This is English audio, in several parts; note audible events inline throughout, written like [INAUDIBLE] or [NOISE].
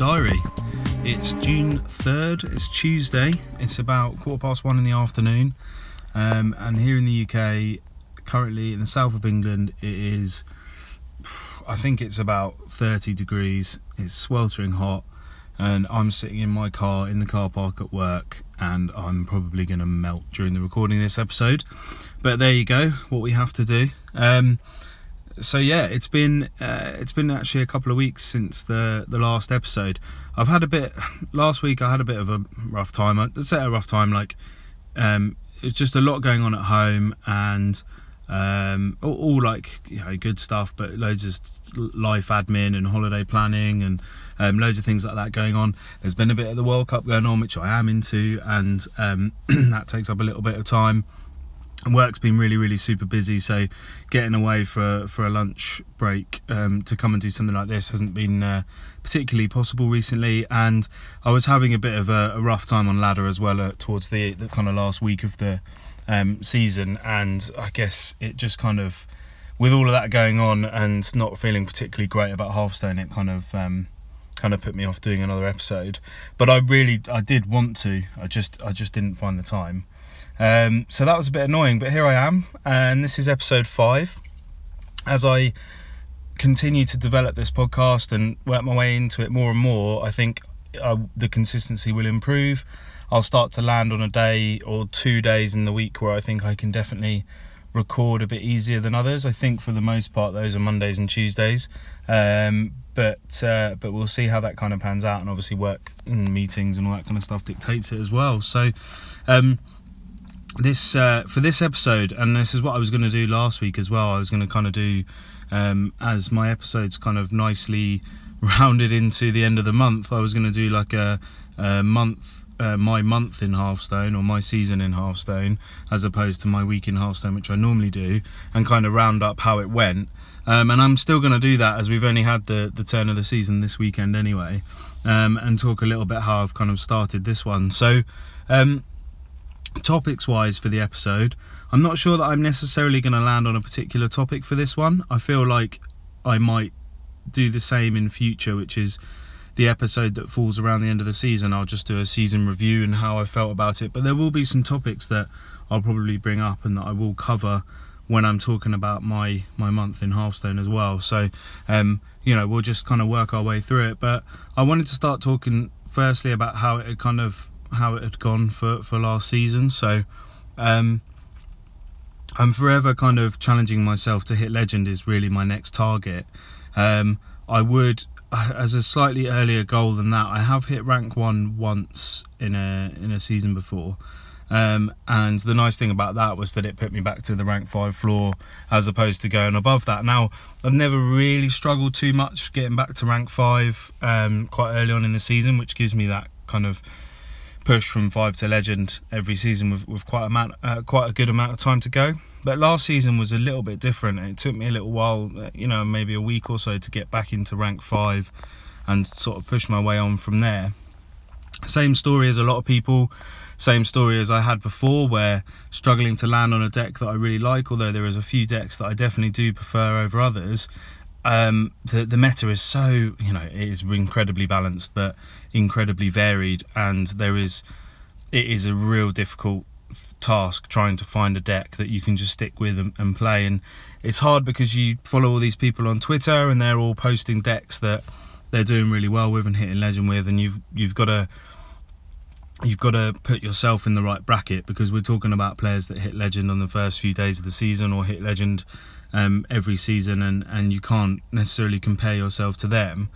Diary. It's June 3rd, it's Tuesday, it's about quarter past one in the afternoon, um, and here in the UK, currently in the south of England, it is, I think it's about 30 degrees, it's sweltering hot, and I'm sitting in my car in the car park at work, and I'm probably going to melt during the recording of this episode. But there you go, what we have to do. Um, so yeah, it's been uh, it's been actually a couple of weeks since the the last episode. I've had a bit [LAUGHS] last week. I had a bit of a rough time. I'd say a rough time. Like um, it's just a lot going on at home and um, all, all, like you know good stuff, but loads of life admin and holiday planning and um, loads of things like that going on. There's been a bit of the World Cup going on, which I am into, and um, [CLEARS THROAT] that takes up a little bit of time work's been really really super busy so getting away for for a lunch break um, to come and do something like this hasn't been uh, particularly possible recently and i was having a bit of a, a rough time on ladder as well uh, towards the, the kind of last week of the um, season and i guess it just kind of with all of that going on and not feeling particularly great about Hearthstone it kind of um, kind of put me off doing another episode. But i really i did want to i just i just didn't find the time um, so that was a bit annoying, but here I am, and this is episode five. As I continue to develop this podcast and work my way into it more and more, I think uh, the consistency will improve. I'll start to land on a day or two days in the week where I think I can definitely record a bit easier than others. I think for the most part those are Mondays and Tuesdays, um, but uh, but we'll see how that kind of pans out. And obviously work and meetings and all that kind of stuff dictates it as well. So. Um, this uh, for this episode, and this is what I was going to do last week as well. I was going to kind of do um, as my episodes kind of nicely [LAUGHS] rounded into the end of the month. I was going to do like a, a month, uh, my month in Hearthstone or my season in Hearthstone, as opposed to my week in Hearthstone, which I normally do, and kind of round up how it went. Um, and I'm still going to do that as we've only had the the turn of the season this weekend anyway, um, and talk a little bit how I've kind of started this one. So. Um, topics wise for the episode, I'm not sure that I'm necessarily going to land on a particular topic for this one. I feel like I might do the same in future, which is the episode that falls around the end of the season. I'll just do a season review and how I felt about it. But there will be some topics that I'll probably bring up and that I will cover when I'm talking about my my month in Hearthstone as well. So, um, you know, we'll just kind of work our way through it. But I wanted to start talking firstly about how it kind of how it had gone for, for last season. So um, I'm forever kind of challenging myself to hit legend is really my next target. Um, I would, as a slightly earlier goal than that, I have hit rank one once in a in a season before. Um, and the nice thing about that was that it put me back to the rank five floor as opposed to going above that. Now, I've never really struggled too much getting back to rank five um, quite early on in the season, which gives me that kind of push from five to legend every season with, with quite a amount, uh, quite a good amount of time to go. But last season was a little bit different. It took me a little while, uh, you know, maybe a week or so to get back into rank five and sort of push my way on from there. Same story as a lot of people, same story as I had before, where struggling to land on a deck that I really like, although there is a few decks that I definitely do prefer over others um, the the meta is so you know it is incredibly balanced but incredibly varied and there is it is a real difficult task trying to find a deck that you can just stick with and, and, play. And it's hard because you follow all these people on Twitter and they're all posting decks that they're doing really well with and hitting legend with and you've you've got to you've got to put yourself in the right bracket because we're talking about players that hit legend on the first few days of the season or hit legend um, every season, and, and you can't necessarily compare yourself to them.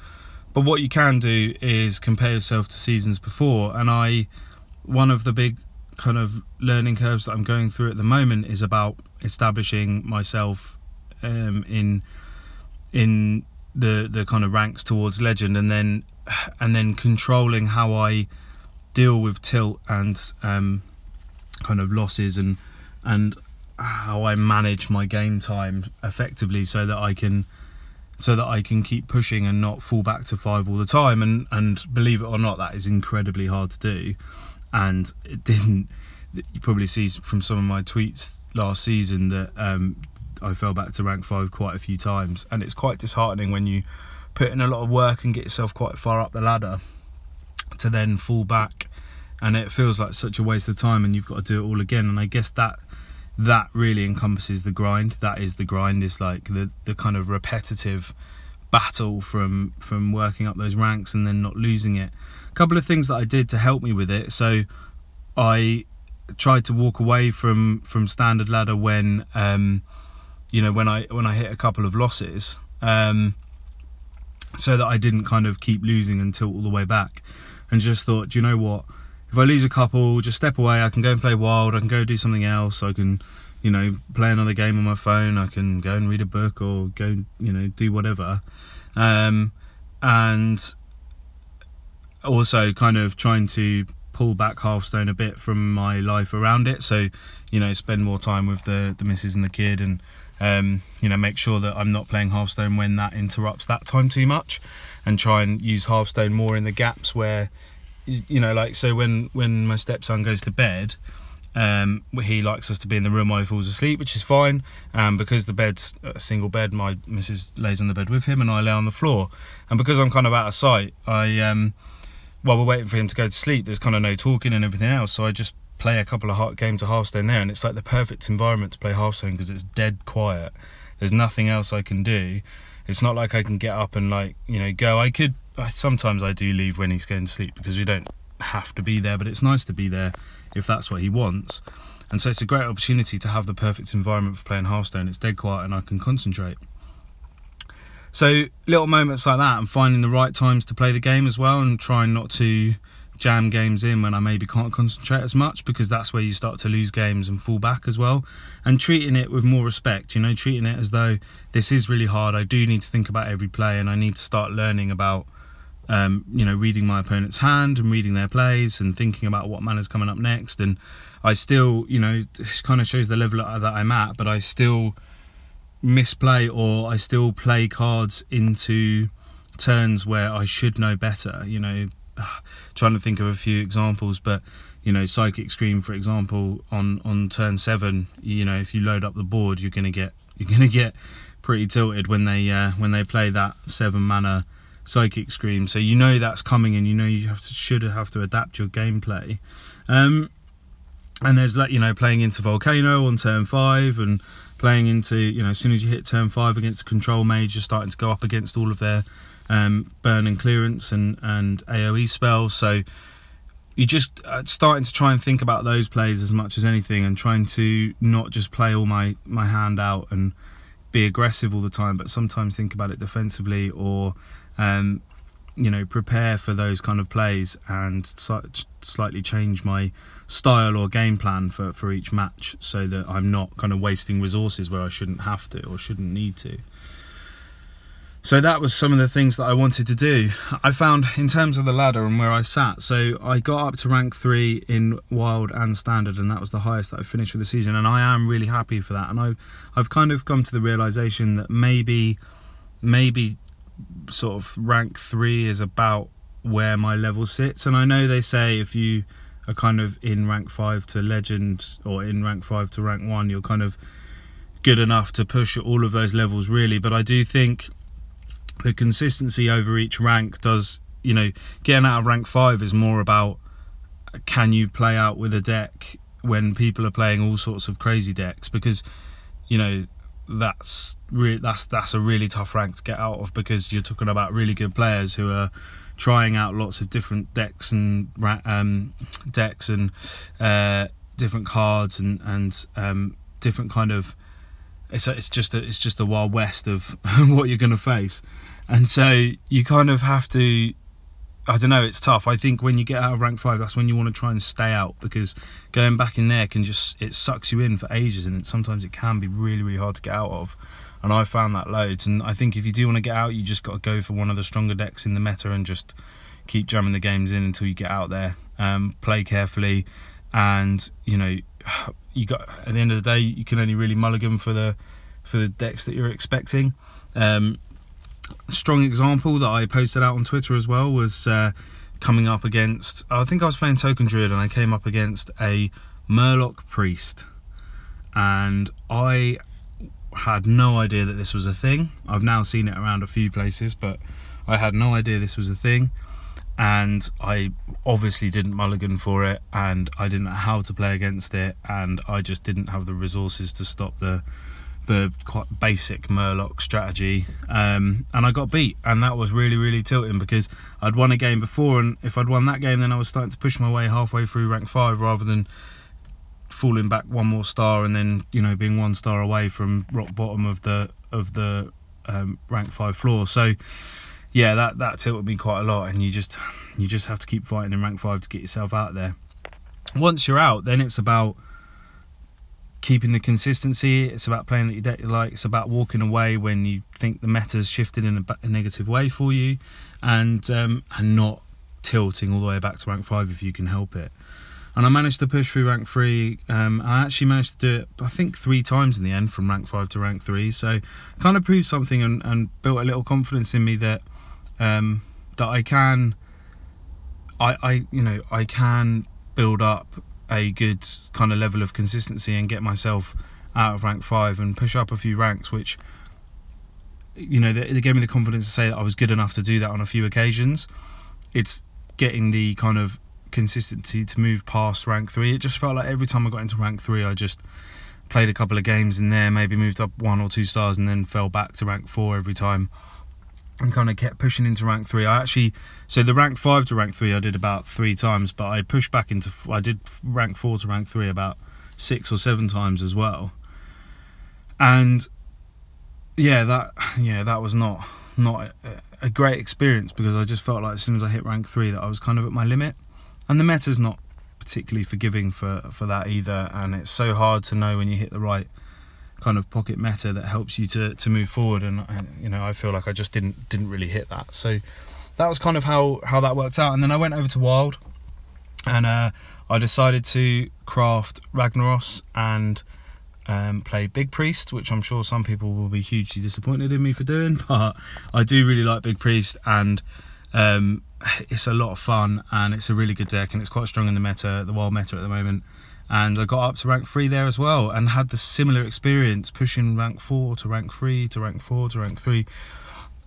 But what you can do is compare yourself to seasons before. And I, one of the big kind of learning curves that I'm going through at the moment is about establishing myself um, in in the the kind of ranks towards legend, and then and then controlling how I deal with tilt and um, kind of losses and and how I manage my game time effectively so that I can so that I can keep pushing and not fall back to five all the time. And and believe it or not that is incredibly hard to do. And it didn't you probably see from some of my tweets last season that um, I fell back to rank five quite a few times. And it's quite disheartening when you put in a lot of work and get yourself quite far up the ladder to then fall back. And it feels like such a waste of time and you've got to do it all again. And i guess that that really encompasses the grind. That is the grind. Is like the the kind of repetitive battle from from working up those ranks and then not losing it. A couple of things that i did to help me with it. So i tried to walk away from from standard ladder when um you know when i when i hit a couple of losses um so that i didn't kind of keep losing until all the way back. And just thought do you know what if I lose a couple, just step away. I can go and play wild. I can go do something else. I can, you know, play another game on my phone. I can go and read a book or go, you know, do whatever. Um, and also kind of trying to pull back Hearthstone a bit from my life around it. So, you know, spend more time with the the missus and the kid, and um, you know, make sure that I'm not playing Hearthstone when that interrupts that time too much, and try and use Hearthstone more in the gaps where you know, like so when when my stepson goes to bed, um, he likes us to be in the room while he falls asleep, which is fine. Um, because the bed's a single bed, my missus lays on the bed with him, and I lay on the floor. And because I'm kind of out of sight, I um, while we're waiting for him to go to sleep, there's kind of no talking and everything else. So I just play a couple of hot games of Hearthstone there, and it's like the perfect environment to play Hearthstone because it's dead quiet. There's nothing else I can do. It's not like I can get up and like you know go. I could sometimes I do leave when he's going to sleep because we don't have to be there, but it's nice to be there if that's what he wants. And so it's a great opportunity to have the perfect environment for playing Hearthstone. It's dead quiet and I can concentrate. So little moments like that and finding the right times to play the game as well and trying not to jam games in when I maybe can't concentrate as much because that's where you start to lose games and fall back as well. And treating it with more respect, you know, treating it as though this is really hard. I do need to think about every play and I need to start learning about um, you know, reading my opponent's hand and reading their plays and thinking about what is coming up next. And I still, you know, kind of shows the level that I'm at, but I still misplay or I still play cards into turns where I should know better. You know, [SIGHS] trying to think of a few examples, but you know, psychic scream, for example, on on turn seven. You know, if you load up the board, you're gonna get you're gonna get pretty tilted when they uh, when they play that seven mana psychic scream. So you know that's coming and you know you have to should have to adapt your gameplay. Um, and there's like you know playing into volcano on turn five and playing into you know as soon as you hit turn five against control mage you're starting to go up against all of their um, burn and clearance and and aoe spells. So you're just uh, starting to try and think about those plays as much as anything and trying to not just play all my my hand out and be aggressive all the time but sometimes think about it defensively or um, you know, prepare for those kind of plays and slightly change my style or game plan for, for each match so that I'm not kind of wasting resources where I shouldn't have to or shouldn't need to. So that was some of the things that I wanted to do. I found in terms of the ladder and where I sat. So I got up to rank three in wild and standard, and that was the highest that I finished for the season. And I am really happy for that. And I've I've kind of come to the realization that maybe maybe sort of rank three is about where my level sits. And I know they say if you are kind of in rank five to legend or in rank five to rank one, you're kind of good enough to push all of those levels, really. But I do think the consistency over each rank does, you know, getting out of rank five is more about can you play out with a deck when people are playing all sorts of crazy decks? Because you know that's re- that's that's a really tough rank to get out of because you're talking about really good players who are trying out lots of different decks and um, decks and uh, different cards and and um, different kind of it's it's just a, it's just the wild west of [LAUGHS] what you're going to face, and so you kind of have to I don't know, it's tough. I think when you get out of rank five, that's when you want to try and stay out because going back in there can just it sucks you in for ages, and sometimes it can be really really hard to get out of. And I found that loads. And I think if you do want to get out, you just got to go for one of the stronger decks in the meta and just keep jamming the games in until you get out there. Um, play carefully, and you know, [SIGHS] you got at the end of the day, you can only really mulligan for the for the decks that you're expecting. Um, strong example that I posted out on Twitter as well was uh, coming up against. I think I was playing Token Druid and I came up against a Murloc Priest, and I had no idea that this was a thing. I've now seen it around a few places, but I had no idea this was a thing, and I obviously didn't mulligan for it, and I didn't know how to play against it, and I just didn't have the resources to stop the the quite basic Murloc strategy, um, and I got beat, and that was really really tilting because I'd won a game before, and if I'd won that game, then I was starting to push my way halfway through rank five rather than falling back one more star and then you know being one star away from rock bottom of the of the um, rank five floor. So yeah, that that tilted me quite a lot, and you just you just have to keep fighting in rank five to get yourself out there. Once you're out, then it's about keeping the consistency. It's about playing that you like. It's about walking away when you think the meta's shifted in a, a negative way for you, and um, and not tilting all the way back to rank five if you can help it. And I managed to push through rank three. Um, I actually managed to do it, I think, three times in the end from rank five to rank three. So, kind of proved something and, and built a little confidence in me that um, that I can, I, I, you know, I can build up a good kind of level of consistency and get myself out of rank five and push up a few ranks, which you know they, they, gave me the confidence to say that I was good enough to do that on a few occasions. It's getting the kind of consistency to move past rank three. It just felt like every time I got into rank three, I just played a couple of games in there, maybe moved up one or two stars, and then fell back to rank four every time and kind of kept pushing into rank three. I actually, so the rank five to rank three, I did about three times, but I pushed back into, I did rank four to rank three about six or seven times as well. And yeah, that yeah, that was not not a, great experience because I just felt like as soon as I hit rank three that I was kind of at my limit, and the meta's not particularly forgiving for for that either, and it's so hard to know when you hit the right kind of pocket meta that helps you to, to move forward. And, you know I feel like I just didn't didn't really hit that. So that was kind of how how that worked out. And then I went over to Wild and uh, I decided to craft Ragnaros and um, play Big Priest which I'm sure some people will be hugely disappointed in me for doing [LAUGHS] but I do really like Big Priest. And um, [SIGHS] it's a lot of fun and it's a really good deck and it's quite strong in the meta the wild meta at the moment and I got up to rank three there as well and had the similar experience pushing rank four to rank three to rank four to rank three.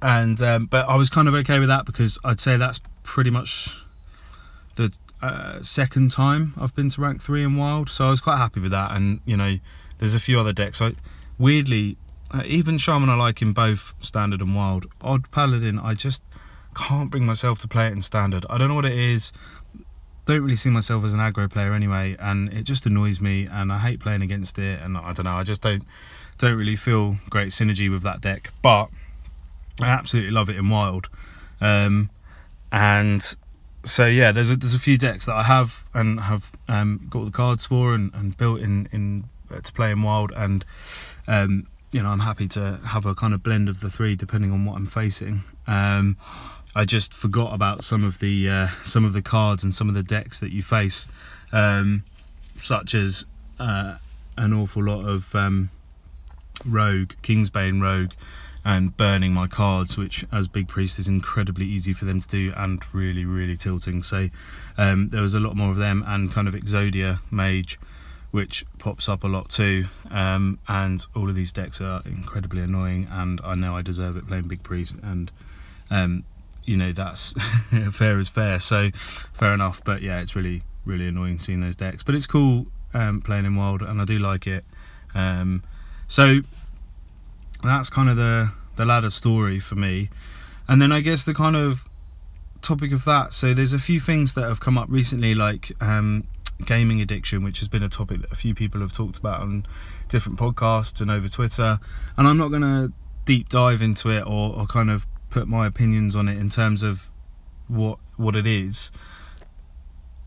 And um, but I was kind of okay with that because I'd say that's pretty much the uh, second time I've been to rank three in wild so I was quite happy with that. And you know there's a few other decks. I weirdly uh, even Shaman I like in both standard and wild odd paladin I just can't bring myself to play it in standard. I don't know what it is don't really see myself as an aggro player anyway, and it just annoys me, and I hate playing against it, and I don't know, I just don't don't really feel great synergy with that deck, but I absolutely love it in Wild, um, and so yeah, there's a, there's a few decks that I have and have um, got the cards for and, and built in in uh, to play in Wild, and um, you know I'm happy to have a kind of blend of the three depending on what I'm facing. Um, I just forgot about some of the uh, some of the cards and some of the decks that you face, um, such as uh, an awful lot of um, Rogue, Kingsbane Rogue, and burning my cards, which as Big Priest is incredibly easy for them to do and really really tilting. So um, there was a lot more of them and kind of Exodia Mage. Which pops up a lot too, um, and all of these decks are incredibly annoying. And I know I deserve it playing Big Priest, and um, you know that's [LAUGHS] fair is fair. So fair enough. But yeah, it's really really annoying seeing those decks. But it's cool um, playing in wild, and I do like it. Um, so that's kind of the the ladder story for me. And then I guess the kind of topic of that. So there's a few things that have come up recently, like um, gaming addiction, which has been a topic that a few people have talked about on different podcasts and over Twitter. And I'm not going to deep dive into it or, or kind of put my opinions on it in terms of what what it is.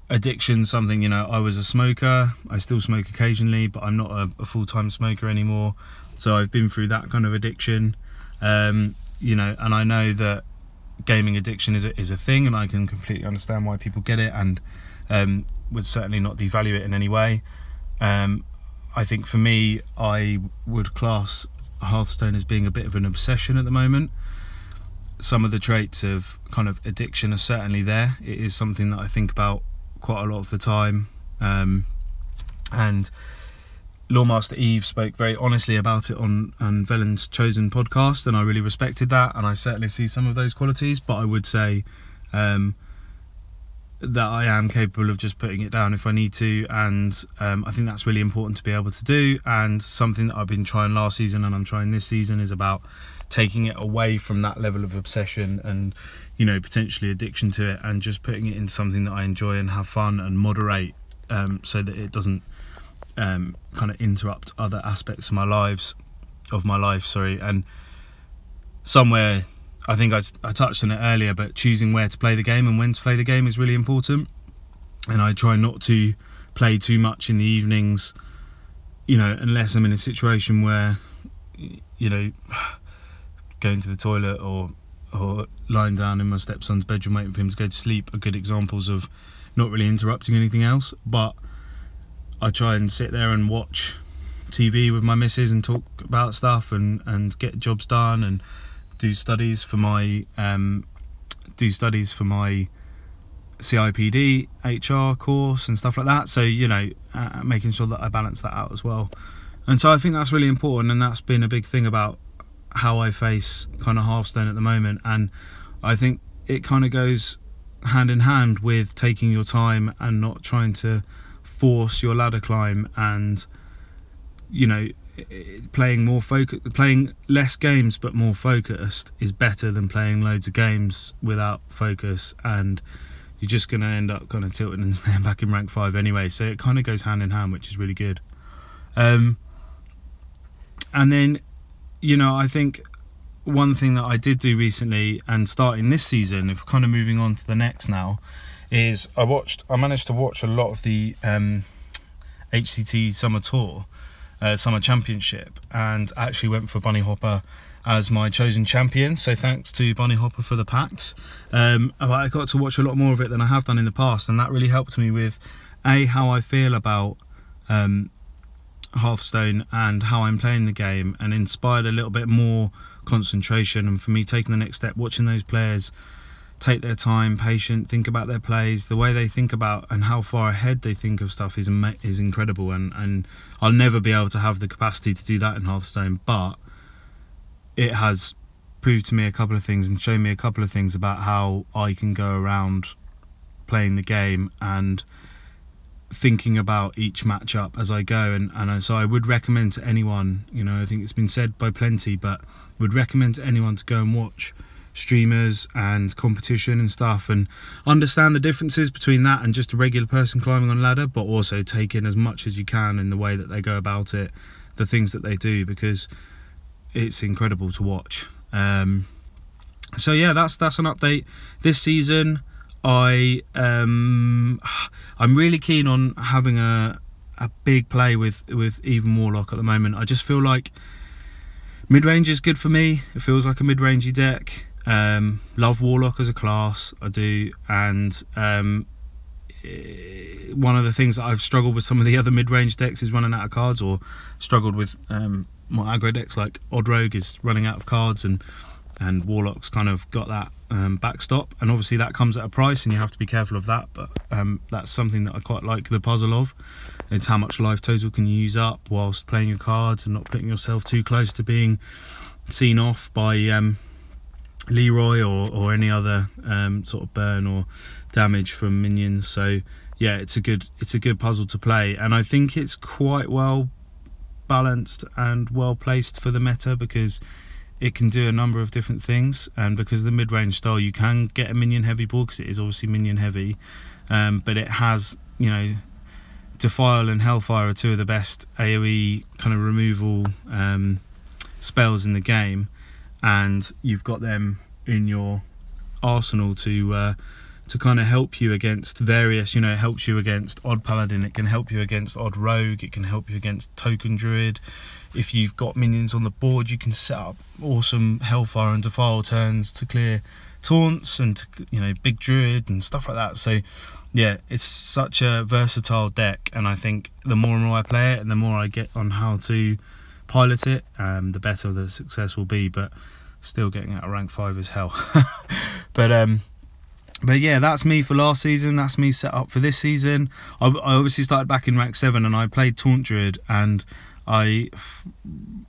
Addiction, something you know. I was a smoker. I still smoke occasionally, but I'm not a, a full time smoker anymore. So I've been through that kind of addiction, um, you know, and I know that gaming addiction is a, is a thing, and I can completely understand why people get it, and um, would certainly not devalue it in any way. Um, I think for me, I would class Hearthstone as being a bit of an obsession at the moment some of the traits of kind of addiction are certainly there. It is something that I think about quite a lot of the time, um, and Lawmaster Eve spoke very honestly about it on on Velen's chosen podcast, and I really respected that, and I certainly see some of those qualities. But I would say um, that I am capable of just putting it down if I need to, and um, I think that's really important to be able to do. And something that I've been trying last season and I'm trying this season is about taking it away from that level of obsession and you know potentially addiction to it, and just putting it in something that I enjoy and have fun and moderate, um, so that it doesn't um, kind of interrupt other aspects of my lives, of my life. Sorry, and somewhere I think I, I touched on it earlier, but choosing where to play the game and when to play the game is really important. And I try not to play too much in the evenings, you know, unless I'm in a situation where, you know, going to the toilet or or lying down in my stepson's bedroom waiting for him to go to sleep are good examples of not really interrupting anything else. But I try and sit there and watch TV with my missus and talk about stuff and, and get jobs done and do studies for my um, do studies for my CIPD HR course and stuff like that. So you know, uh, making sure that I balance that out as well. And so I think that's really important, and that's been a big thing about how I face kind of Hearthstone at the moment. And I think it kind of goes hand in hand with taking your time and not trying to force your ladder climb and you know playing more focus, playing less games but more focused is better than playing loads of games without focus, and you're just going to end up kind of tilting and [LAUGHS] staying back in rank five anyway. So it kind of goes hand in hand, which is really good. Um, and then, you know, I think one thing that I did do recently and starting this season, if we're kind of moving on to the next now, is I watched, I managed to watch a lot of the um, HCT Summer Tour uh, Summer Championship and actually went for Bunny Hopper as my chosen champion. So thanks to Bunny Hopper for the packs. Um, I got to watch a lot more of it than I have done in the past, and that really helped me with a how I feel about um, Hearthstone and how I'm playing the game, and inspired a little bit more concentration. And for me, taking the next step, watching those players take their time, patient, think about their plays, the way they think about and how far ahead they think of stuff is is incredible. And and I'll never be able to have the capacity to do that in Hearthstone, but it has proved to me a couple of things and shown me a couple of things about how I can go around playing the game and thinking about each matchup as I go and, and so I would recommend to anyone you know I think it's been said by plenty but would recommend to anyone to go and watch streamers and competition and stuff and understand the differences between that and just a regular person climbing on ladder but also take in as much as you can in the way that they go about it the things that they do because it's incredible to watch. Um, so yeah that's that's an update this season i um, i'm really keen on having a a big play with with even warlock at the moment. I just feel like mid range is good for me. It feels like a mid-rangey deck. Um, love Warlock as a class, I do, and um, one of the things that I've struggled with some of the [LAUGHS] other mid-range decks is running out of cards, or struggled with um, more aggro decks like Odd Rogue is running out of cards, and and Warlock's kind of got that um, backstop, and obviously that comes at a price, and you have to be careful of that. But um, that's something that I quite like the puzzle of. It's how much life total can you use up whilst playing your cards and not putting yourself too close to being seen off by um, Leeroy or, or any other um, sort of burn or damage from minions. So yeah, it's a good it's a good puzzle to play, and I think it's quite well balanced and well placed for the meta because it can do a number of different things, and because of the mid range style, you can get a minion heavy board because it is obviously minion heavy, um, but it has you know. Defile and Hellfire are two of the best AoE kind of removal um, spells in the game, and you've got them in your arsenal to uh, to kind of help you against various. You know, it helps you against odd paladin. It can help you against odd rogue. It can help you against token druid. If you've got minions on the board, you can set up awesome hellfire and defile turns to clear taunts and to, you know big druid and stuff like that. So yeah, it's such a versatile deck, and I think the more and more I play it, and the more I get on how to pilot it, um, the better the success will be. But still getting out of rank five is hell. [LAUGHS] but um, but yeah, that's me for last season. That's me set up for this season. I, I obviously started back in rank seven, and I played Taunt Druid, and I,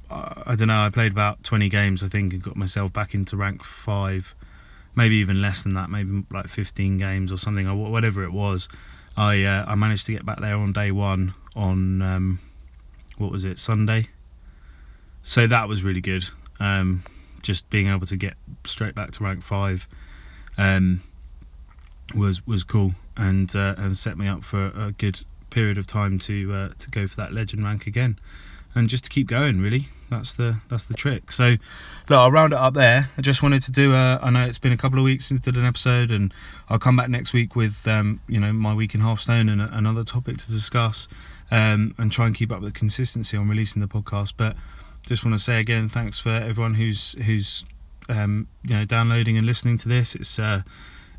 I don't know, I played about twenty games, I think, and got myself back into rank five, maybe even less than that, maybe like fifteen games or something, or whatever it was. I uh, I managed to get back there on day one on um, what was it Sunday. So that was really good. Um, just being able to get straight back to rank five. Um, was was cool and uh, and set me up for a good period of time to uh, to go for that legend rank again, and just to keep going. Really, that's the that's the trick. So, look, I'll round it up there. I just wanted to do a. I know it's been a couple of weeks since I did an episode, and I'll come back next week with um, you know my week in Hearthstone and a, another topic to discuss, um, and try and keep up with the consistency on releasing the podcast. But just want to say again, thanks for everyone who's who's um, you know downloading and listening to this. It's uh,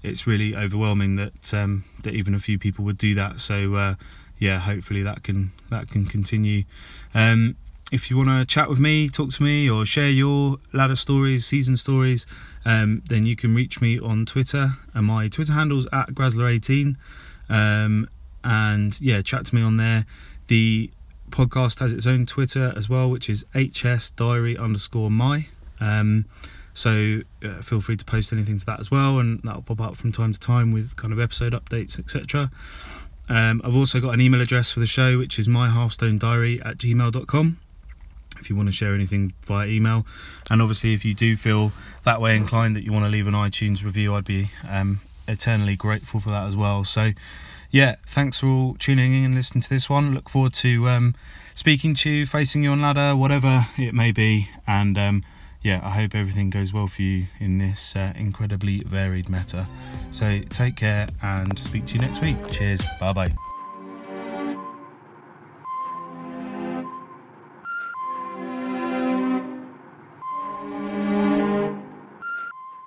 it's really overwhelming that um, that even a few people would do that. So uh, yeah, hopefully that can that can continue. Um, if you want to chat with me, talk to me, or share your ladder stories, season stories, um, then you can reach me on Twitter. And my Twitter handle's at Grazler18. Um, and yeah, chat to me on there. The podcast has its own Twitter as well, which is HS Diary underscore my. Um, so uh, feel free to post anything to that as well, and that'll pop up from time to time with kind of episode updates, etc. Um, I've also got an email address for the show, which is myhearthstonediary at gmail.com if you want to share anything via email. And obviously, if you do feel that way inclined that you want to leave an iTunes review, I'd be um, eternally grateful for that as well. So, yeah, thanks for all tuning in and listening to this one. Look forward to um, speaking to you, facing you on ladder, whatever it may be. And um, yeah, I hope everything goes well for you in this uh, incredibly varied meta. So take care and speak to you next week. Cheers. Bye bye.